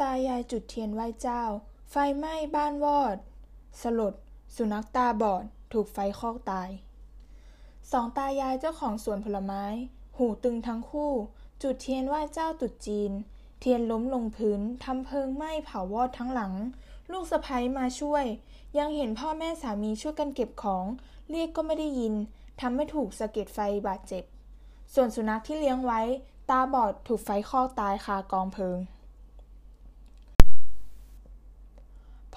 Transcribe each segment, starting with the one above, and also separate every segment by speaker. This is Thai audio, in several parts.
Speaker 1: ตายายจุดเทียนไหว้เจ้า ไฟไหม้บ้านวอด สลด สุนัขตาบอด ถูกไฟคอกตาย สองตายายเจ้าของสวนผลไม้ หูตึงทั้งคู่ จุดเทียนไหว้เจ้าตรุษจีน เทียนล้มลงพื้นทำเพลิงไหม้เผาวอดทั้งหลัง ลูกสะใภ้มาช่วย ยังเห็นพ่อแม่สามีช่วยกันเก็บของ เรียกก็ไม่ได้ยินทำให้ถูกสะเก็ดไฟบาดเจ็บ ส่วนสุนัขที่เลี้ยงไว้ ตาบอดถูกไฟคอกตายคากองเพลิง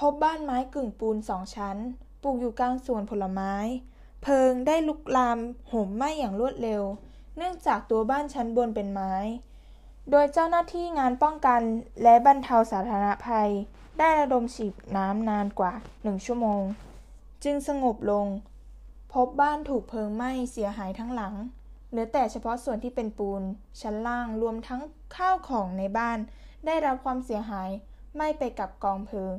Speaker 1: พบบ้านไม้กึ่งปูนสองชั้น ปลูกอยู่กลางสวนผลไม้ เพลิงได้ลุกลามโหมไหม้อย่างรวดเร็ว เนื่องจากตัวบ้านชั้นบนเป็นไม้ โดยเจ้าหน้าที่งานป้องกันและบรรเทาสาธารณภัย ได้ระดมฉีดน้ำนานกว่าหนึ่งชั่วโมง จึงสงบลง พบบ้านถูกเพลิงไหม้เสียหายทั้งหลังเหลือแต่เฉพาะส่วนที่เป็นปูน ชั้นล่างรวมทั้งข้าวของในบ้าน ได้รับความเสียหายไหม้ไปกับกองเพลิง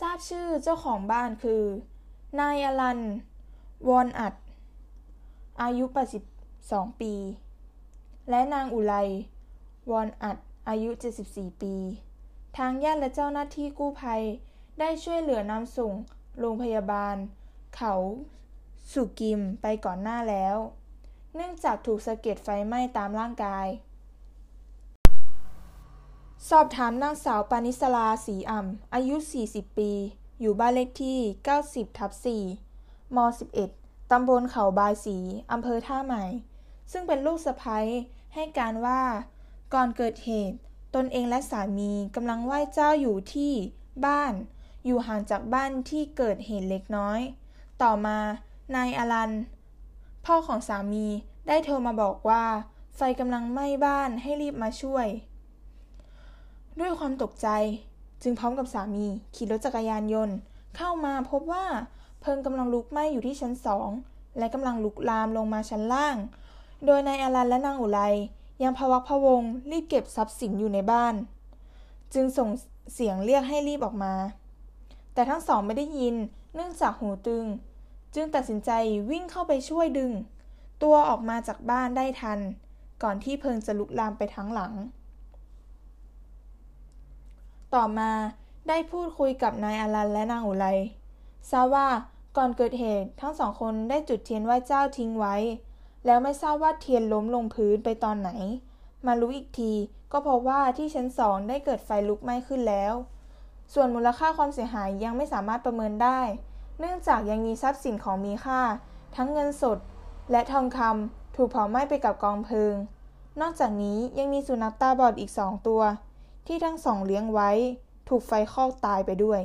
Speaker 1: ทราบชื่อเจ้าของบ้านคือ นายอลัน วอนอัด อายุ 82 ปี และนางอุไล วอนอัด อายุ 74 ปี ทางญาติและเจ้าหน้าที่กู้ภัยได้ช่วยเหลือนำส่งโรงพยาบาล เขาสุกิมไปก่อนหน้าแล้ว เนื่องจากถูกสะเก็ดไฟไหม้ตามร่างกาย สอบถามนางสาวปานิสลาศรีอ่ำอายุ 40 ปี อยู่บ้านเลขที่ 90ทับ4ม11ตำบลเขาบายสีอำเภอท่าใหม่ ซึ่งเป็นลูกสะใภ้ให้การว่า ก่อนเกิดเหตุ ตนเองและสามีกำลังไหว้เจ้าอยู่ที่บ้าน อยู่ห่างจากบ้านที่เกิดเหตุเล็กน้อย ต่อมานายอลัน พ่อของสามีได้โทรมาบอกว่า ไฟกำลังไหม้บ้านให้รีบมาช่วย ด้วยความตกใจ จึงพร้อมกับสามี ขี่รถจักรยานยนต์ เข้ามาพบว่าเพลิงกำลังลุกไหม้อยู่ที่ชั้นสองและกำลังลุกลามลงมาชั้นล่าง โดยนายอลันและนางอุไรยังพวักพวงรีบเก็บทรัพย์สินอยู่ในบ้าน จึงส่งเสียงเรียกให้รีบออกมา แต่ทั้งสองไม่ได้ยินเนื่องจากหูตึง จึงตัดสินใจวิ่งเข้าไปช่วยดึง ตัวออกมาจากบ้านได้ทัน ก่อนที่เพลิงจะลุกลามไปทั้งหลัง ต่อมาได้พูดคุยกับนายอลันและนางอุไรทราบว่าก่อนเกิดเหตุทั้งสองคนได้จุดเทียนไหว้เจ้าทิ้งไว้ แล้วไม่ทราบว่าเทียนล้มลงพื้นไปตอนไหน มารู้อีกทีก็เพราะว่าที่ชั้นสองได้เกิดไฟลุกไหม้ขึ้นแล้ว ส่วนมูลค่าความเสียหายยังไม่สามารถประเมินได้ เนื่องจากยังมีทรัพย์สินของมีค่า ทั้งเงินสด และทองคำถูกเผาไหม้ไปกับกองเพลิง นอกจากนี้ยังมีสุนัขตาบอดอีกสองตัว ที่ทั้งสองเลี้ยงไว้ ถูกไฟคอกตายไปด้วย